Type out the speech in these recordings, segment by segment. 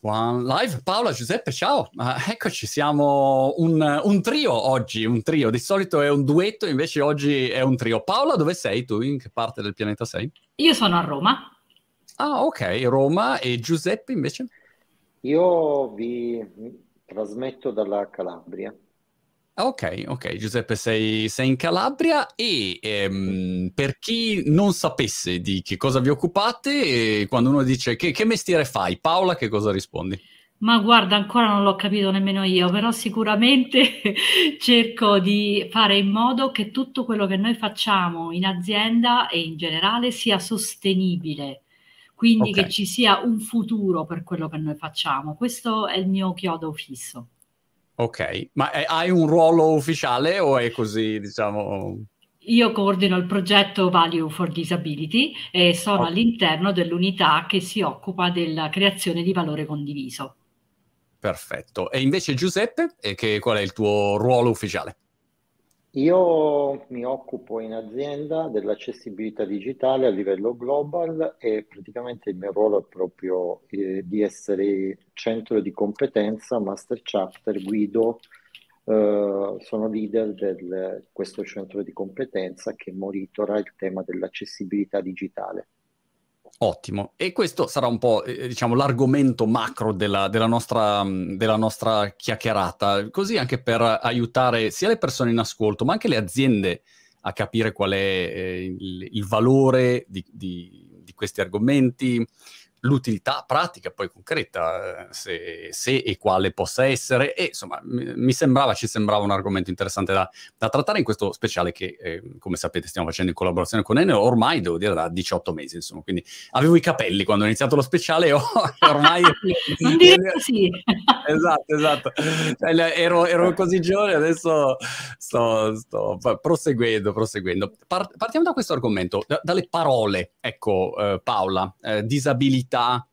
One Live, Paola, Giuseppe, ciao, uh, eccoci, siamo un, un, trio oggi, un trio, di solito è un duetto, invece oggi è un trio. Paola, dove sei tu? In che parte del pianeta sei? Io sono a Roma. Ah, ok, Roma e Giuseppe invece? Io vi trasmetto dalla Calabria. Ok, ok, Giuseppe, sei, sei in Calabria e ehm, per chi non sapesse di che cosa vi occupate, eh, quando uno dice che, che mestiere fai, Paola, che cosa rispondi? Ma guarda, ancora non l'ho capito nemmeno io, però sicuramente cerco di fare in modo che tutto quello che noi facciamo in azienda e in generale sia sostenibile, quindi okay. che ci sia un futuro per quello che noi facciamo. Questo è il mio chiodo fisso. Ok, ma è, hai un ruolo ufficiale o è così, diciamo... Io coordino il progetto Value for Disability e sono okay. all'interno dell'unità che si occupa della creazione di valore condiviso. Perfetto. E invece Giuseppe, che, qual è il tuo ruolo ufficiale? Io mi occupo in azienda dell'accessibilità digitale a livello global e praticamente il mio ruolo è proprio eh, di essere centro di competenza, master chapter, guido, eh, sono leader di questo centro di competenza che monitora il tema dell'accessibilità digitale. Ottimo, e questo sarà un po', eh, diciamo, l'argomento macro della, della, nostra, della, nostra, chiacchierata, così anche per aiutare sia le persone in ascolto, ma anche le aziende a capire qual è eh, il, il, valore di, di, di questi argomenti, l'utilità pratica poi concreta, eh, se, se, e quale possa essere. E insomma, mi sembrava, ci sembrava un argomento interessante da, da trattare in questo speciale che, eh, come sapete, stiamo facendo in collaborazione con Enel ormai, devo dire, da 18 mesi, insomma. Quindi avevo i capelli quando ho iniziato lo speciale e ormai... non dire così. esatto, esatto. Cioè, ero, ero, così giovane, adesso sto, sto proseguendo, proseguendo. Part- partiamo da questo argomento, da, dalle parole. Ecco, eh, Paola, eh, disabilità disabilità,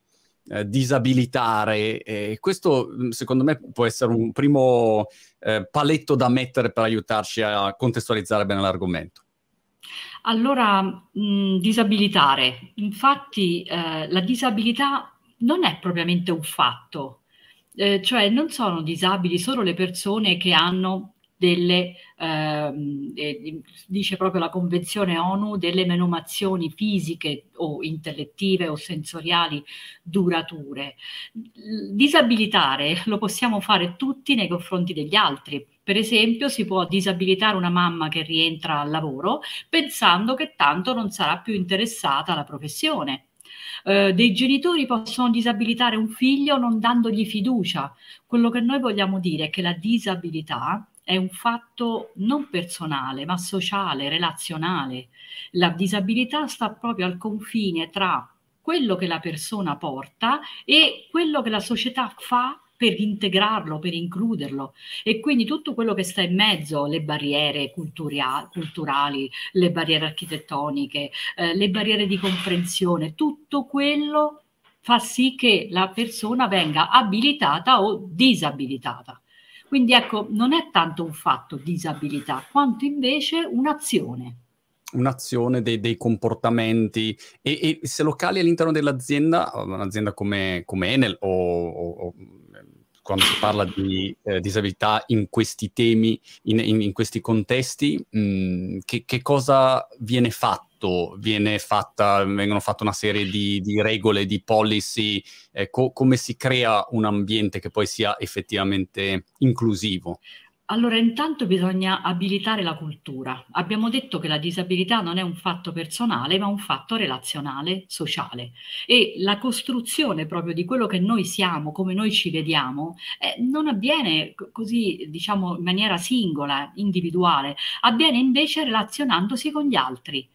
eh, disabilitare. E questo mm, secondo me può essere un primo eh, paletto da mettere per aiutarci a contestualizzare bene l'argomento. Allora, mh, mm, disabilitare. Infatti eh, la disabilità non è propriamente un fatto, eh, cioè non sono disabili solo le persone che hanno delle, eh, dice proprio la Convenzione ONU, delle menomazioni fisiche o intellettive o sensoriali durature. Disabilitare lo possiamo fare tutti nei confronti degli altri. Per esempio, si può disabilitare una mamma che rientra al lavoro pensando che tanto non sarà più interessata alla professione. Uh, dei genitori possono disabilitare un figlio non dandogli fiducia. Quello che noi vogliamo dire è che la disabilità è un fatto non personale, ma sociale, relazionale. La disabilità sta proprio al confine tra quello che la persona porta e quello che la società fa per integrarlo, per includerlo. E quindi tutto quello che sta in mezzo, le barriere culturia- culturali, le barriere architettoniche, eh, le barriere di comprensione, tutto quello fa sì che la persona venga abilitata o disabilitata. Quindi ecco, non è tanto un fatto disabilità, quanto invece un'azione un'azione dei, dei comportamenti e, e, se locali all'interno dell'azienda, un'azienda come, come Enel o, o, quando si parla di eh, disabilità in questi temi, in, in, in questi contesti, mh, mm, che, che, cosa viene fatto? Fatto, fatta, vengono fatte una serie di, di regole, di policy, eh, co- come si crea un ambiente che poi sia effettivamente inclusivo? Allora, intanto bisogna abilitare la cultura. Abbiamo detto che la disabilità non è un fatto personale, ma un fatto relazionale, sociale. E la costruzione proprio di quello che noi siamo, come noi ci vediamo, eh, non avviene così, diciamo, in maniera singola, individuale, avviene invece relazionandosi con gli altri.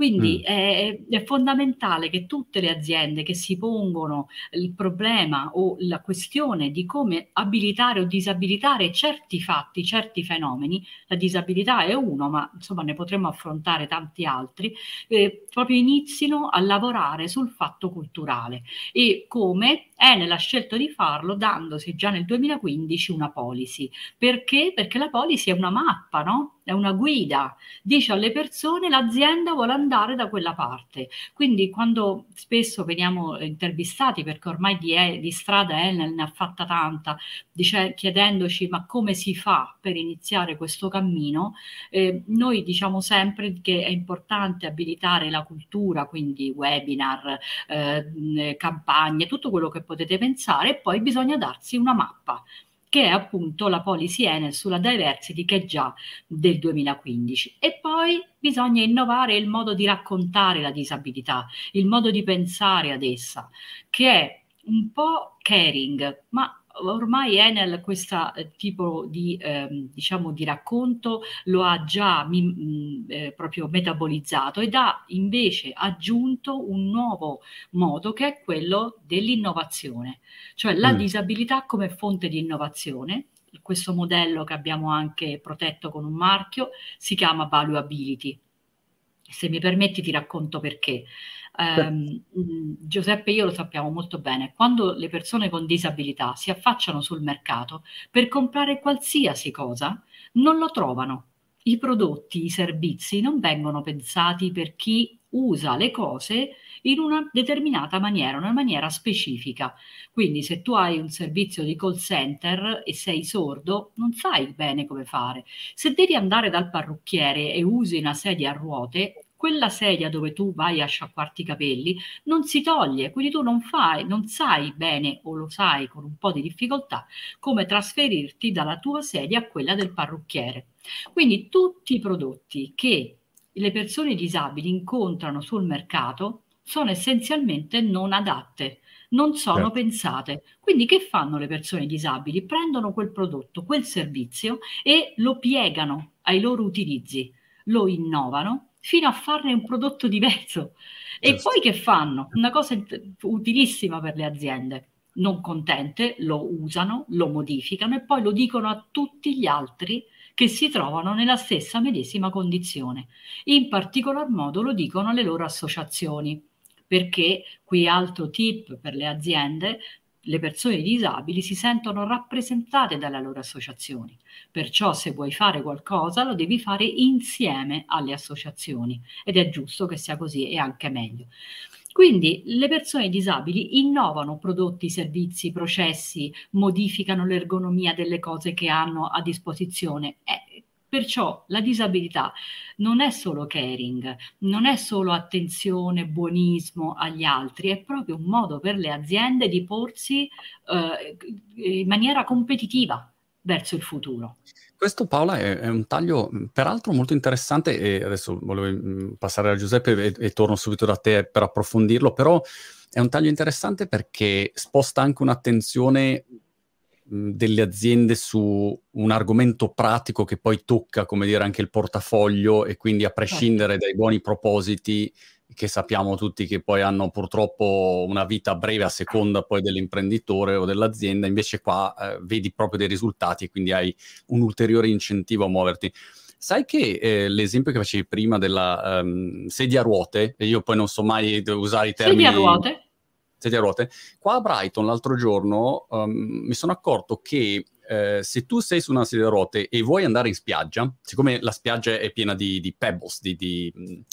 Quindi mm. è, è, fondamentale che tutte le aziende che si pongono il problema o la questione di come abilitare o disabilitare certi fatti, certi fenomeni, la disabilità è uno, ma insomma ne potremmo affrontare tanti altri, eh, proprio inizino a lavorare sul fatto culturale e come Enel ha scelto di farlo dandosi già nel 2015 una policy. Perché? Perché la policy è una mappa, no? È una guida, dice alle persone l'azienda vuole andare da quella parte. Quindi quando spesso veniamo intervistati, perché ormai di, di strada Enel ne ha fatta tanta, dice, chiedendoci ma come si fa per iniziare questo cammino, eh, noi diciamo sempre che è importante abilitare la cultura, quindi webinar, eh, campagne, tutto quello che potete pensare e poi bisogna darsi una mappa che è appunto la policy Enel sulla diversity che è già del 2015. E poi bisogna innovare il modo di raccontare la disabilità, il modo di pensare ad essa, che è un po' caring, ma ormai Enel questo eh, tipo di, eh, diciamo, di racconto lo ha già mh, mm, eh, proprio metabolizzato ed ha invece aggiunto un nuovo modo che è quello dell'innovazione, cioè la mm. disabilità come fonte di innovazione. Questo modello che abbiamo anche protetto con un marchio si chiama Valuability. Se mi permetti ti racconto perché. Eh, Giuseppe e io lo sappiamo molto bene, quando le persone con disabilità si affacciano sul mercato per comprare qualsiasi cosa, non lo trovano. I prodotti, i servizi non vengono pensati per chi usa le cose in una determinata maniera, una maniera specifica. Quindi se tu hai un servizio di call center e sei sordo, non sai bene come fare. Se devi andare dal parrucchiere e usi una sedia a ruote, quella sedia dove tu vai a sciacquarti i capelli non si toglie, quindi tu non fai, non sai bene o lo sai con un po' di difficoltà come trasferirti dalla tua sedia a quella del parrucchiere. Quindi tutti i prodotti che le persone disabili incontrano sul mercato sono essenzialmente non adatte, non sono certo. pensate. Quindi che fanno le persone disabili? Prendono quel prodotto, quel servizio e lo piegano ai loro utilizzi, lo innovano fino a farne un prodotto diverso. E Giusto. poi che fanno? Una cosa utilissima per le aziende. Non contente, lo usano, lo modificano e poi lo dicono a tutti gli altri che si trovano nella stessa medesima condizione. In particolar modo lo dicono alle loro associazioni, perché qui altro tip per le aziende, le persone disabili si sentono rappresentate dalle loro associazioni. Perciò se vuoi fare qualcosa lo devi fare insieme alle associazioni ed è giusto che sia così e anche meglio. Quindi le persone disabili innovano prodotti, servizi, processi, modificano l'ergonomia delle cose che hanno a disposizione. Eh, Perciò la disabilità non è solo caring, non è solo attenzione, buonismo agli altri, è proprio un modo per le aziende di porsi eh, in maniera competitiva verso il futuro. Questo Paola è, è, un taglio peraltro molto interessante e adesso volevo passare a Giuseppe e, e torno subito da te per approfondirlo, però è un taglio interessante perché sposta anche un'attenzione delle aziende su un argomento pratico che poi tocca, come dire, anche il portafoglio e quindi a certo. prescindere dai buoni propositi che sappiamo tutti che poi hanno purtroppo una vita breve a seconda poi dell'imprenditore o dell'azienda, invece qua eh, vedi proprio dei risultati e quindi hai un ulteriore incentivo a muoverti. Sai che eh, l'esempio che facevi prima della um, sedia a ruote, e io poi non so mai usare i termini... Sedia a ruote? Sedia a ruote. Qua a Brighton l'altro giorno um, mi sono accorto che eh, se tu sei su una sedia a ruote e vuoi andare in spiaggia, siccome la spiaggia è piena di, di pebbles, di, di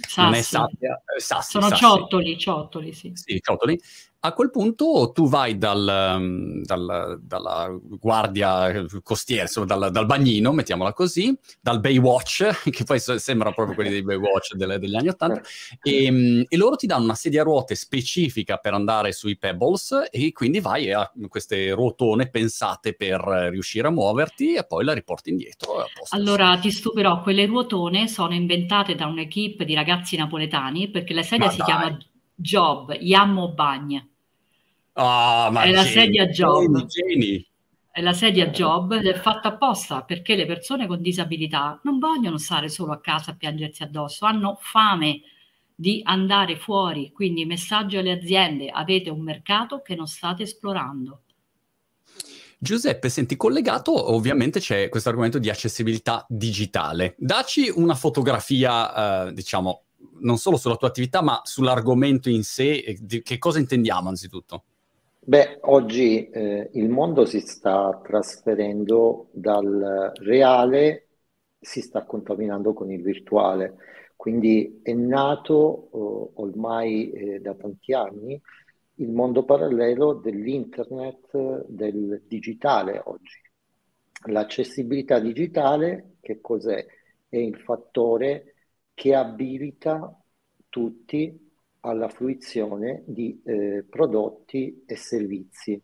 sassi. non è sabbia, eh, sassi, sono sassi. ciottoli, ciottoli, sì. Sì, ciottoli a quel punto tu vai dal, mm, dal, dalla guardia costiera, insomma, dal, dal, bagnino, mettiamola così, dal Baywatch, che poi sembra proprio quelli dei Baywatch delle, degli anni Ottanta, e, mm, e, loro ti danno una sedia a ruote specifica per andare sui pebbles e quindi vai a queste ruotone pensate per riuscire a muoverti e poi la riporti indietro. Allora ti stupirò, quelle ruotone sono inventate da un'equipe di ragazzi napoletani perché la sedia Ma si dai. chiama Job, Yammo Bagne. Oh, è la sedia job. Geni. È la sedia job ed è fatta apposta perché le persone con disabilità non vogliono stare solo a casa a piangersi addosso, hanno fame di andare fuori. Quindi messaggio alle aziende, avete un mercato che non state esplorando. Giuseppe, senti, collegato ovviamente c'è questo argomento di accessibilità digitale. Daci una fotografia, eh, diciamo, non solo sulla tua attività, ma sull'argomento in sé. Che cosa intendiamo anzitutto? Beh, oggi eh, il mondo si sta trasferendo dal reale, si sta contaminando con il virtuale. Quindi è nato eh, ormai eh, da tanti anni il mondo parallelo dell'internet, del digitale oggi. L'accessibilità digitale, che cos'è? È il fattore che abilita tutti alla fruizione di eh, prodotti e servizi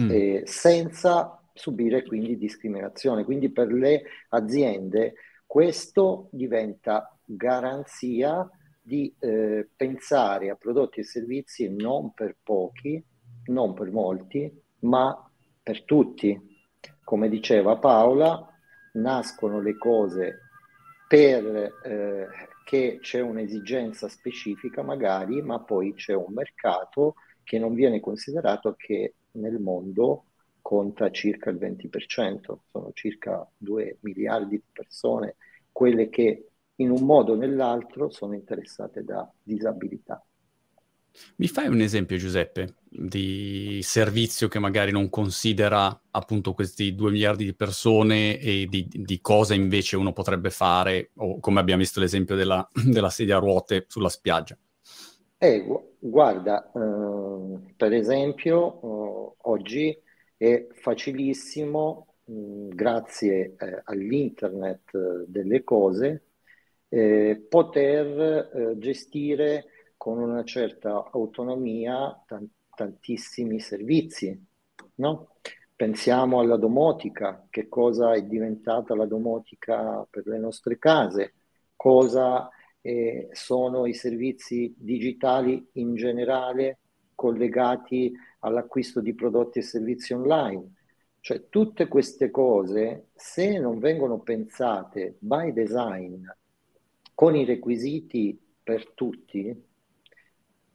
mm. eh, senza subire quindi discriminazione. Quindi per le aziende questo diventa garanzia di eh, pensare a prodotti e servizi non per pochi, non per molti, ma per tutti. Come diceva Paola, nascono le cose per eh, che c'è un'esigenza specifica magari, ma poi c'è un mercato che non viene considerato che nel mondo conta circa il 20%, sono circa 2 miliardi di persone, quelle che in un modo o nell'altro sono interessate da disabilità. Mi fai un esempio, Giuseppe, di servizio che magari non considera appunto questi due miliardi di persone e di, di cosa invece uno potrebbe fare, o come abbiamo visto l'esempio della, della sedia a ruote sulla spiaggia? Eh, guarda, eh, per esempio, eh, oggi è facilissimo, mh, grazie eh, all'internet eh, delle cose, eh, poter gestire con una certa autonomia t- tantissimi servizi, no? Pensiamo alla domotica, che cosa è diventata la domotica per le nostre case, cosa eh, sono i servizi digitali in generale collegati all'acquisto di prodotti e servizi online. Cioè tutte queste cose, se non vengono pensate by design con i requisiti per tutti,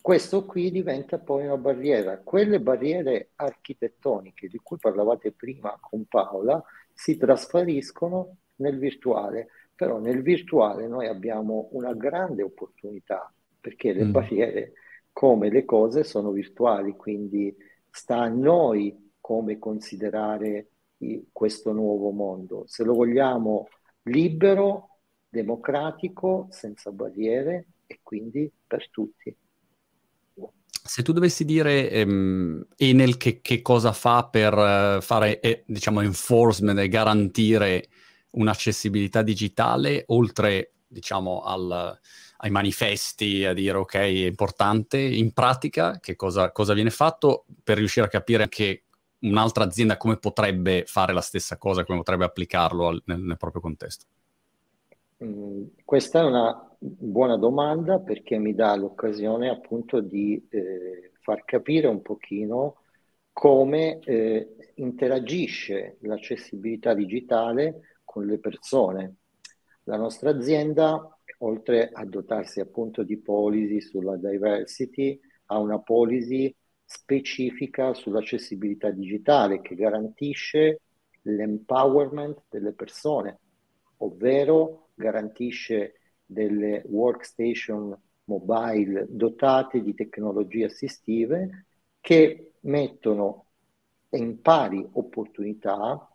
questo qui diventa poi una barriera. Quelle barriere architettoniche di cui parlavate prima con Paola si trasferiscono nel virtuale, però nel virtuale noi abbiamo una grande opportunità perché le mm. barriere come le cose sono virtuali, quindi sta a noi come considerare questo nuovo mondo. Se lo vogliamo libero, democratico, senza barriere e quindi per tutti. Se tu dovessi dire ehm, Enel che, che, cosa fa per uh, fare, eh, diciamo, enforcement e garantire un'accessibilità digitale, oltre, diciamo, al, ai manifesti, a dire ok, è importante, in pratica che cosa, cosa viene fatto per riuscire a capire anche un'altra azienda come potrebbe fare la stessa cosa, come potrebbe applicarlo al, nel, nel proprio contesto? Mm, questa è una buona domanda perché mi dà l'occasione appunto di eh, far capire un pochino come eh, interagisce l'accessibilità digitale con le persone. La nostra azienda, oltre a dotarsi appunto di policy sulla diversity, ha una policy specifica sull'accessibilità digitale che garantisce l'empowerment delle persone, ovvero garantisce delle workstation mobile dotate di tecnologie assistive che mettono in pari opportunità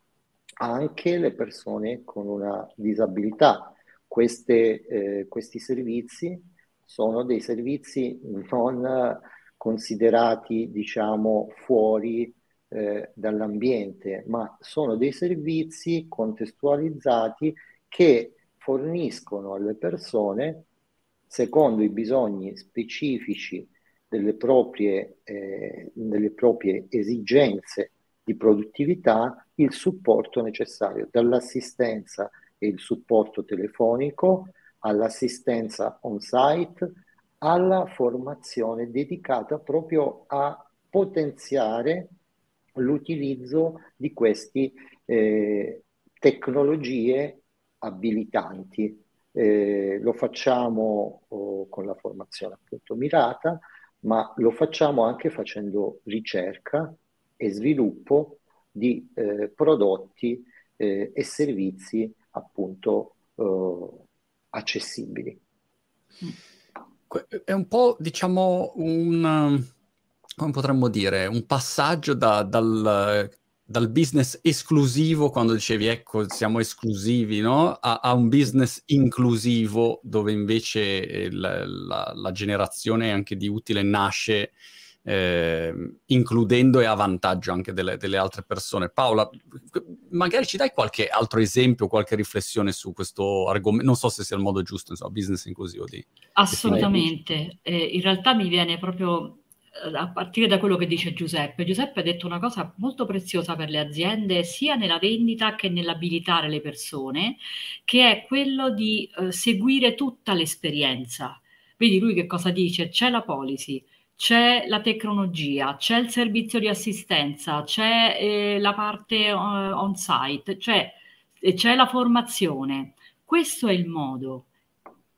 anche le persone con una disabilità. Queste, eh, questi servizi sono dei servizi non considerati, diciamo, fuori eh, dall'ambiente, ma sono dei servizi contestualizzati che forniscono alle persone, secondo i bisogni specifici delle proprie, eh, delle proprie esigenze di produttività, il supporto necessario, dall'assistenza e il supporto telefonico all'assistenza on-site, alla formazione dedicata proprio a potenziare l'utilizzo di queste eh, tecnologie abilitanti. Eh, lo facciamo oh, con la formazione appunto mirata, ma lo facciamo anche facendo ricerca e sviluppo di eh, prodotti eh, e servizi appunto eh, accessibili. È un po', diciamo, un, come potremmo dire, un passaggio da, dal, dal, business esclusivo, quando dicevi ecco siamo esclusivi, no? a, a un business inclusivo dove invece la, la, la generazione anche di utile nasce eh, includendo e a vantaggio anche delle, delle, altre persone. Paola, magari ci dai qualche altro esempio, qualche riflessione su questo argomento? Non so se sia il modo giusto, insomma, business inclusivo di... Assolutamente. Eh, in realtà mi viene proprio eh, a partire da quello che dice Giuseppe. Giuseppe ha detto una cosa molto preziosa per le aziende, sia nella vendita che nell'abilitare le persone, che è quello di eh, seguire tutta l'esperienza. Vedi lui che cosa dice? C'è la policy, c'è la tecnologia, c'è il servizio di assistenza, c'è eh, la parte uh, on-site, cioè c'è la formazione. Questo è il modo,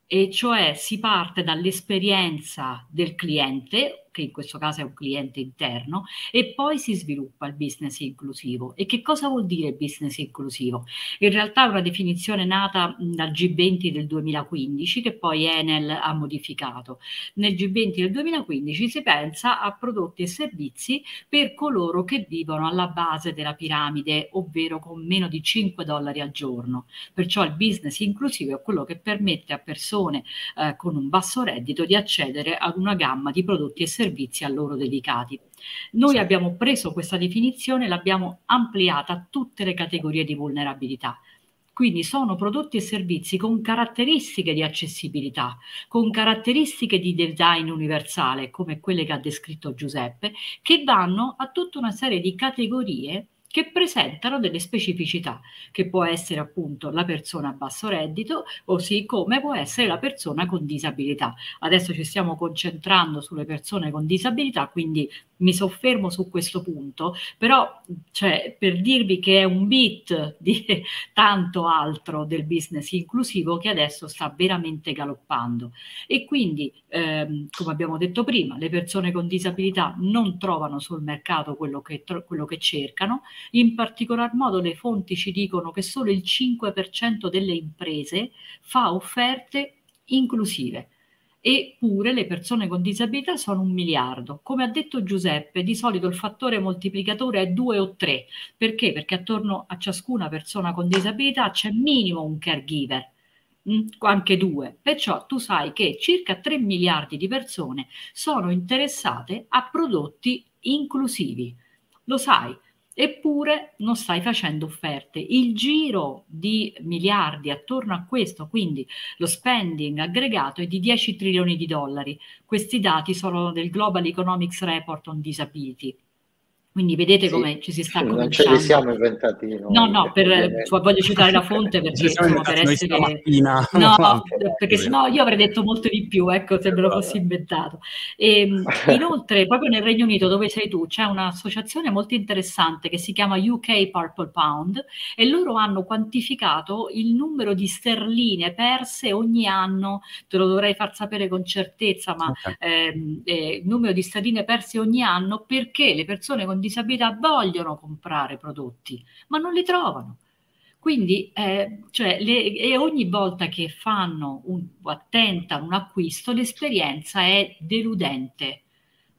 e cioè si parte dall'esperienza del cliente che in questo caso è un cliente interno, e poi si sviluppa il business inclusivo. E che cosa vuol dire business inclusivo? In realtà è una definizione nata dal G20 del 2015 che poi Enel ha modificato. Nel G20 del 2015 si pensa a prodotti e servizi per coloro che vivono alla base della piramide, ovvero con meno di 5 dollari al giorno. Perciò il business inclusivo è quello che permette a persone eh, con un basso reddito di accedere ad una gamma di prodotti e servizi servizi a loro dedicati. Noi sì. abbiamo preso questa definizione e l'abbiamo ampliata a tutte le categorie di vulnerabilità. Quindi sono prodotti e servizi con caratteristiche di accessibilità, con caratteristiche di design universale, come quelle che ha descritto Giuseppe, che vanno a tutta una serie di categorie che presentano delle specificità, che può essere appunto la persona a basso reddito, così come può essere la persona con disabilità. Adesso ci stiamo concentrando sulle persone con disabilità, quindi mi soffermo su questo punto, però cioè, per dirvi che è un bit di tanto altro del business inclusivo che adesso sta veramente galoppando. E quindi, ehm, come abbiamo detto prima, le persone con disabilità non trovano sul mercato quello che, quello che cercano, in particolar modo le fonti ci dicono che solo il 5% delle imprese fa offerte inclusive eppure le persone con disabilità sono un miliardo. Come ha detto Giuseppe, di solito il fattore moltiplicatore è due o tre. Perché? Perché attorno a ciascuna persona con disabilità c'è minimo un caregiver, mm, anche due. Perciò tu sai che circa 3 miliardi di persone sono interessate a prodotti inclusivi. Lo sai, eppure non stai facendo offerte. Il giro di miliardi attorno a questo, quindi lo spending aggregato è di 10 trilioni di dollari. Questi dati sono del Global Economics Report on Disability. Quindi vedete sì, come ci si sta sì, Non ce li siamo inventati noi. No, no, per, cioè, voglio citare la fonte perché insomma, per essere... No, perché sennò io avrei detto molto di più, ecco, se me lo fossi inventato. E, ehm, inoltre, proprio nel Regno Unito, dove sei tu, c'è un'associazione molto interessante che si chiama UK Purple Pound e loro hanno quantificato il numero di sterline perse ogni anno, te lo dovrei far sapere con certezza, ma okay. ehm, eh, il numero di sterline perse ogni anno perché le persone con disabilità vogliono comprare prodotti, ma non li trovano. Quindi, eh, cioè, le, e ogni volta che fanno un, attentano un acquisto, l'esperienza è deludente,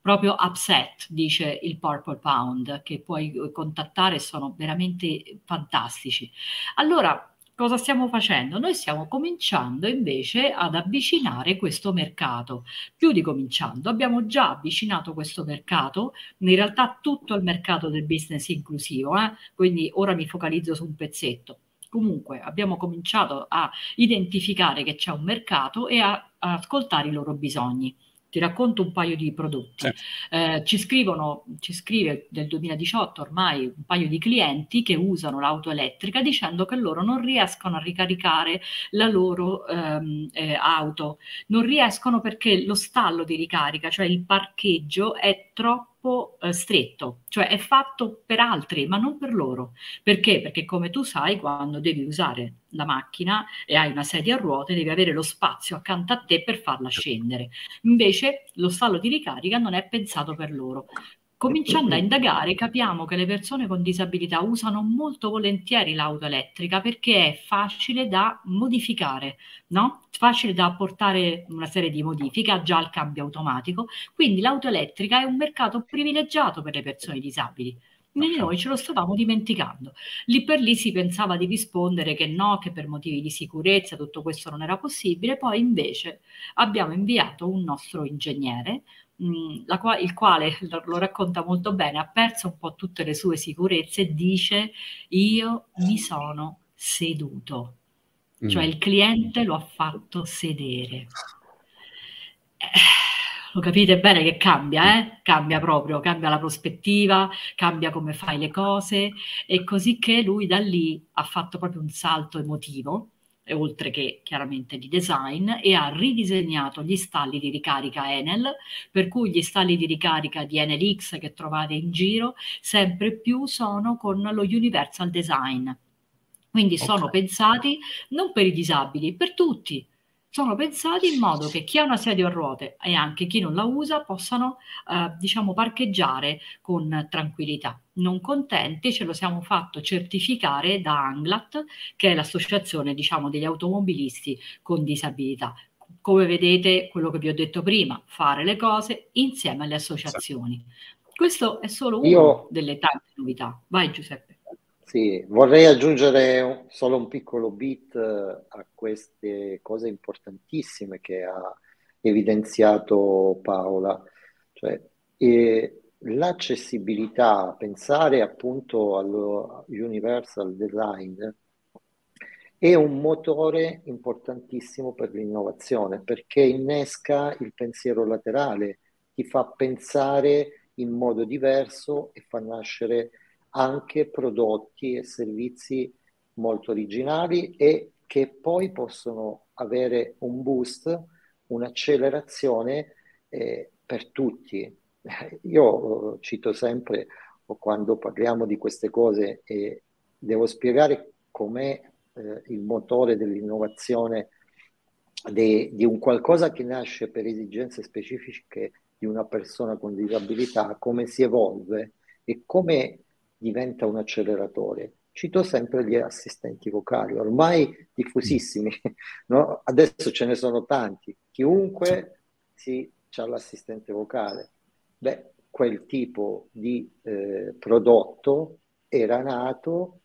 proprio upset, dice il Purple Pound, che puoi contattare, sono veramente fantastici. Allora, cosa stiamo facendo? Noi stiamo cominciando invece ad avvicinare questo mercato. Più di cominciando, abbiamo già avvicinato questo mercato, in realtà tutto il mercato del business inclusivo, eh? quindi ora mi focalizzo su un pezzetto. Comunque abbiamo cominciato a identificare che c'è un mercato e a, a ascoltare i loro bisogni. Ti racconto un paio di prodotti. Sì. Eh, ci scrivono, ci scrive nel 2018 ormai un paio di clienti che usano l'auto elettrica dicendo che loro non riescono a ricaricare la loro ehm, eh, auto, non riescono perché lo stallo di ricarica, cioè il parcheggio, è troppo troppo eh, stretto, cioè è fatto per altri, ma non per loro. Perché? Perché come tu sai, quando devi usare la macchina e hai una sedia a ruote, devi avere lo spazio accanto a te per farla scendere. Invece lo stallo di ricarica non è pensato per loro. Cominciando a indagare, capiamo che le persone con disabilità usano molto volentieri l'auto elettrica perché è facile da modificare, no? Facile da apportare una serie di modifiche, già il cambio automatico, quindi l'auto elettrica è un mercato privilegiato per le persone disabili. Noi ce lo stavamo dimenticando. Lì per lì si pensava di rispondere che no, che per motivi di sicurezza tutto questo non era possibile, poi invece abbiamo inviato un nostro ingegnere, mh, qua- il quale lo, racconta molto bene, ha perso un po' tutte le sue sicurezze e dice io mi sono seduto, cioè mm. il cliente lo ha fatto sedere. Eh, lo capite bene che cambia, eh? cambia proprio, cambia la prospettiva, cambia come fai le cose e così che lui da lì ha fatto proprio un salto emotivo oltre che chiaramente di design, e ha ridisegnato gli stalli di ricarica Enel, per cui gli stalli di ricarica di Enel X che trovate in giro sempre più sono con lo Universal Design. Quindi okay. sono pensati non per i disabili, per tutti sono pensati in modo che chi ha una sedia a ruote e anche chi non la usa possano, eh, diciamo, parcheggiare con tranquillità. Non contenti, ce lo siamo fatto certificare da Anglat, che è l'associazione, diciamo, degli automobilisti con disabilità. Come vedete, quello che vi ho detto prima, fare le cose insieme alle associazioni. Questo è solo una Io... delle tante novità. Vai Giuseppe. Sì, vorrei aggiungere solo un piccolo bit eh, a queste cose importantissime che ha evidenziato Paola, cioè eh, l'accessibilità, pensare appunto allo universal design è un motore importantissimo per l'innovazione perché innesca il pensiero laterale, ti fa pensare in modo diverso e fa nascere anche prodotti e servizi molto originali e che poi possono avere un boost, un'accelerazione eh, per tutti. Io eh, cito sempre quando parliamo di queste cose e devo spiegare com'è eh, il motore dell'innovazione de, di un qualcosa che nasce per esigenze specifiche di una persona con disabilità, come si evolve e come diventa un acceleratore. Cito sempre gli assistenti vocali, ormai diffusissimi, no? adesso ce ne sono tanti, chiunque si ha l'assistente vocale. Beh, quel tipo di eh, prodotto era nato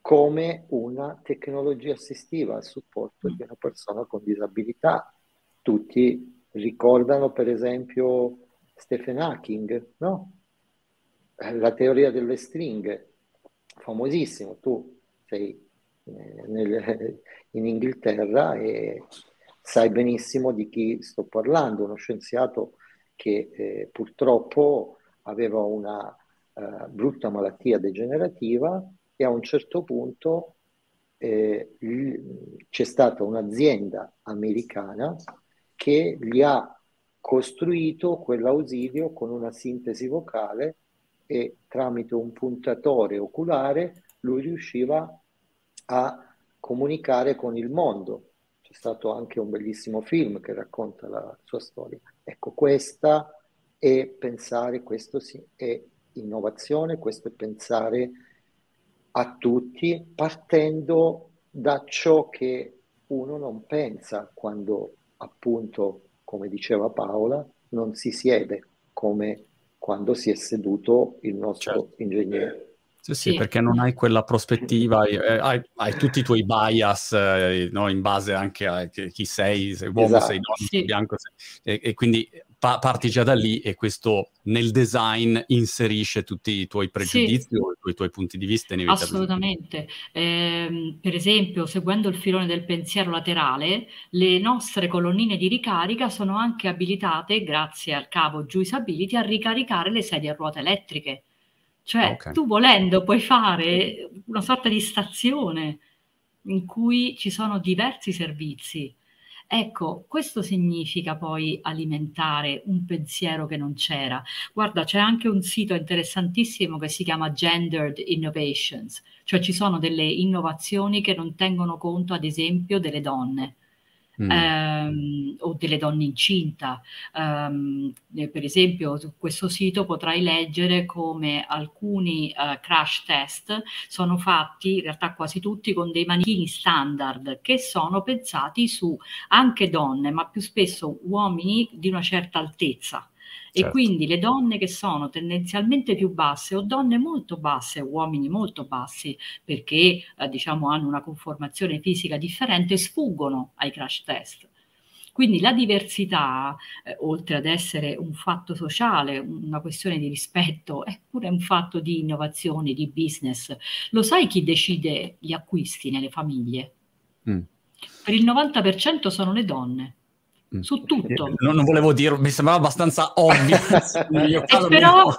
come una tecnologia assistiva a supporto di una persona con disabilità. Tutti ricordano per esempio Stephen Hawking, no? La teoria delle stringhe, famosissimo, tu sei eh, nel, in Inghilterra e sai benissimo di chi sto parlando, uno scienziato che eh, purtroppo aveva una uh, brutta malattia degenerativa e a un certo punto eh, c'è stata un'azienda americana che gli ha costruito quell'ausilio con una sintesi vocale e tramite un puntatore oculare lui riusciva a comunicare con il mondo. C'è stato anche un bellissimo film che racconta la sua storia. Ecco, questa è pensare, questo sì, è innovazione, questo è pensare a tutti partendo da ciò che uno non pensa quando appunto, come diceva Paola, non si siede come quando si è seduto il nostro certo. ingegnere. Sì, sì, sì, perché non hai quella prospettiva, eh, hai, hai, tutti i tuoi bias eh, no, in base anche a chi sei, sei uomo, esatto. sei donna, sì. bianco, sei, e, e, quindi pa- parti già da lì e questo nel design inserisce tutti i tuoi pregiudizi sì. o i tuoi punti di vista Assolutamente. Eh, per esempio, seguendo il filone del pensiero laterale, le nostre colonnine di ricarica sono anche abilitate, grazie al cavo Juice Ability, a ricaricare le sedie a ruote elettriche. Cioè, okay. tu volendo puoi fare una sorta di stazione in cui ci sono diversi servizi Ecco, questo significa poi alimentare un pensiero che non c'era. Guarda, c'è anche un sito interessantissimo che si chiama Gendered Innovations, cioè ci sono delle innovazioni che non tengono conto, ad esempio, delle donne. Mm. Ehm, o delle donne incinta. Ehm, per esempio, su questo sito potrai leggere come alcuni eh, crash test sono fatti, in realtà quasi tutti, con dei manichini standard che sono pensati su anche donne, ma più spesso uomini di una certa altezza. Certo. E quindi le donne che sono tendenzialmente più basse o donne molto basse, uomini molto bassi, perché eh, diciamo hanno una conformazione fisica differente, sfuggono ai crash test. Quindi la diversità, eh, oltre ad essere un fatto sociale, una questione di rispetto, è pure un fatto di innovazione, di business. Lo sai chi decide gli acquisti nelle famiglie? Mm. Per il 90% sono le donne. Mm. su tutto. Eh, non, non, volevo dirlo, mi sembrava abbastanza ovvio. però,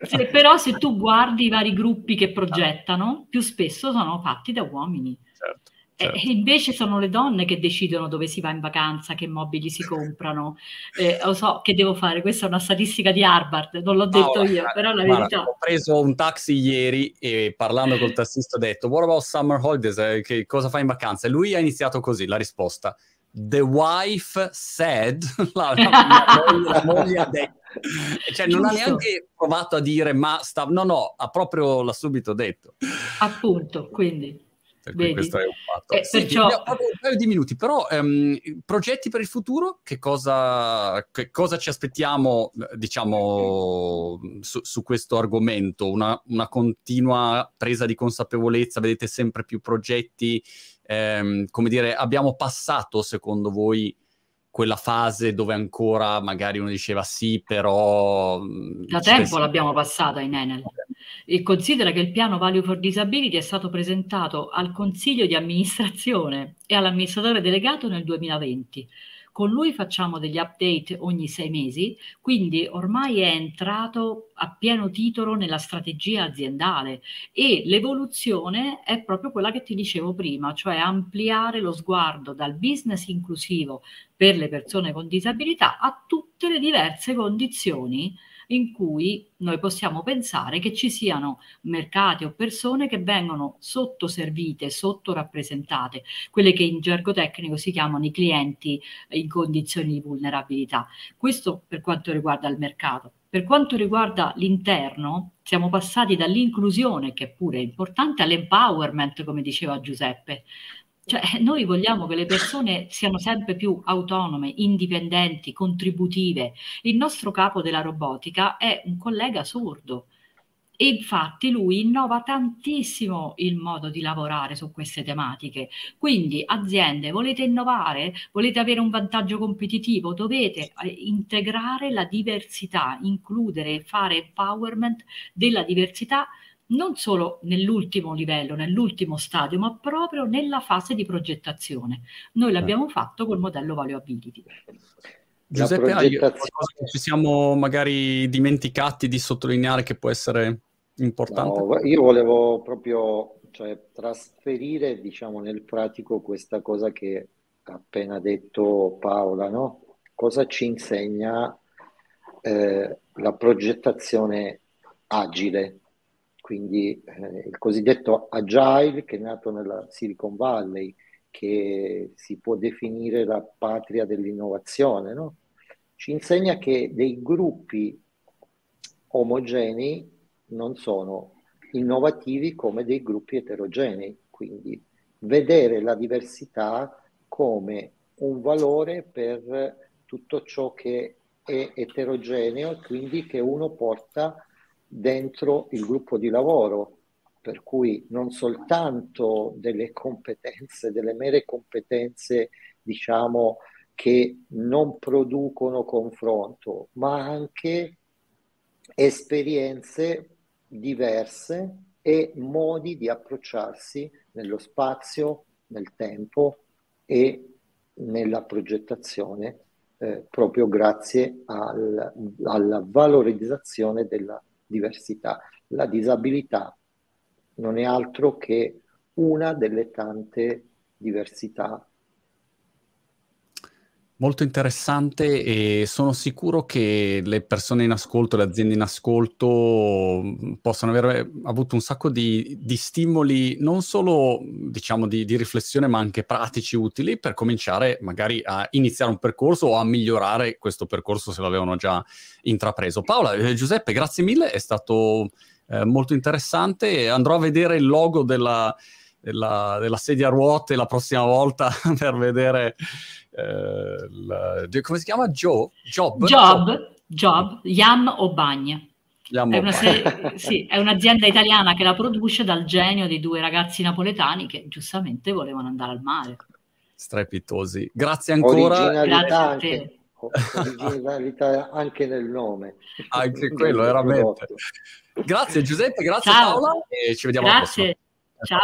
se, però, se, tu guardi i vari gruppi che progettano, più spesso sono fatti da uomini. Certo, certo. E invece sono le donne che decidono dove si va in vacanza, che mobili si comprano. Eh, lo so che devo fare, questa è una statistica di Harvard, non l'ho detto oh, io, eh, però la guarda, verità. Ho preso un taxi ieri e parlando col tassista ho detto, what about summer holidays? Eh, che cosa fai in vacanza? E lui ha iniziato così, la risposta The wife said, la, la, la, moglie ha detto, cioè non ha neanche provato a dire ma sta, no no, ha proprio l'ha subito detto. Appunto, quindi. Vedi? Questo è un fatto. Eh, sì, perciò... un paio di minuti, però um, progetti per il futuro? Che cosa, che cosa ci aspettiamo, diciamo, su, su questo argomento? Una, una, continua presa di consapevolezza? Vedete sempre più progetti ehm, come dire, abbiamo passato, secondo voi, quella fase dove ancora magari uno diceva sì, però... Mm, da tempo sì. l'abbiamo passata in Enel. E considera che il piano Value for Disability è stato presentato al consiglio di amministrazione e all'amministratore delegato nel 2020. Con lui facciamo degli update ogni sei mesi, quindi ormai è entrato a pieno titolo nella strategia aziendale e l'evoluzione è proprio quella che ti dicevo prima, cioè ampliare lo sguardo dal business inclusivo per le persone con disabilità a tutte le diverse condizioni in cui noi possiamo pensare che ci siano mercati o persone che vengono sottoservite, sottorappresentate, quelle che in gergo tecnico si chiamano i clienti in condizioni di vulnerabilità. Questo per quanto riguarda il mercato. Per quanto riguarda l'interno, siamo passati dall'inclusione, che pure è importante, all'empowerment, come diceva Giuseppe. Cioè, noi vogliamo che le persone siano sempre più autonome, indipendenti, contributive. Il nostro capo della robotica è un collega sordo e infatti lui innova tantissimo il modo di lavorare su queste tematiche. Quindi aziende, volete innovare, volete avere un vantaggio competitivo, dovete eh, integrare la diversità, includere, fare empowerment della diversità non solo nell'ultimo livello, nell'ultimo stadio, ma proprio nella fase di progettazione. Noi l'abbiamo fatto col modello Valuability. Giuseppe, hai qualcosa che ci siamo magari dimenticati di sottolineare che può essere importante? No, io volevo proprio cioè, trasferire diciamo, nel pratico questa cosa che ha appena detto Paola, no? cosa ci insegna eh, la progettazione agile, quindi eh, il cosiddetto agile che è nato nella Silicon Valley, che si può definire la patria dell'innovazione, no? ci insegna che dei gruppi omogenei non sono innovativi come dei gruppi eterogenei, quindi vedere la diversità come un valore per tutto ciò che è eterogeneo e quindi che uno porta dentro il gruppo di lavoro, per cui non soltanto delle competenze, delle mere competenze, diciamo, che non producono confronto, ma anche esperienze diverse e modi di approcciarsi nello spazio, nel tempo e nella progettazione, eh, proprio grazie al, alla valorizzazione della diversità. La disabilità non è altro che una delle tante diversità. Molto interessante e sono sicuro che le persone in ascolto, le aziende in ascolto mm, possano aver avuto un sacco di, di stimoli, non solo diciamo di, di, riflessione, ma anche pratici utili per cominciare magari a iniziare un percorso o a migliorare questo percorso se l'avevano già intrapreso. Paola, eh, Giuseppe, grazie mille, è stato eh, molto interessante. Andrò a vedere il logo della, della, della sedia a ruote la prossima volta per vedere eh, la, come si chiama? Joe? Job? Job, Job, Yam o Bagna. È, una serie, sì, è un'azienda italiana che la produce dal genio di due ragazzi napoletani che giustamente volevano andare al mare. Strepitosi. Grazie ancora. Originalità anche, originalità anche nel nome. Anche quello, veramente. Grazie Giuseppe, grazie Ciao. Paola e ci vediamo grazie. alla prossima. Ciao.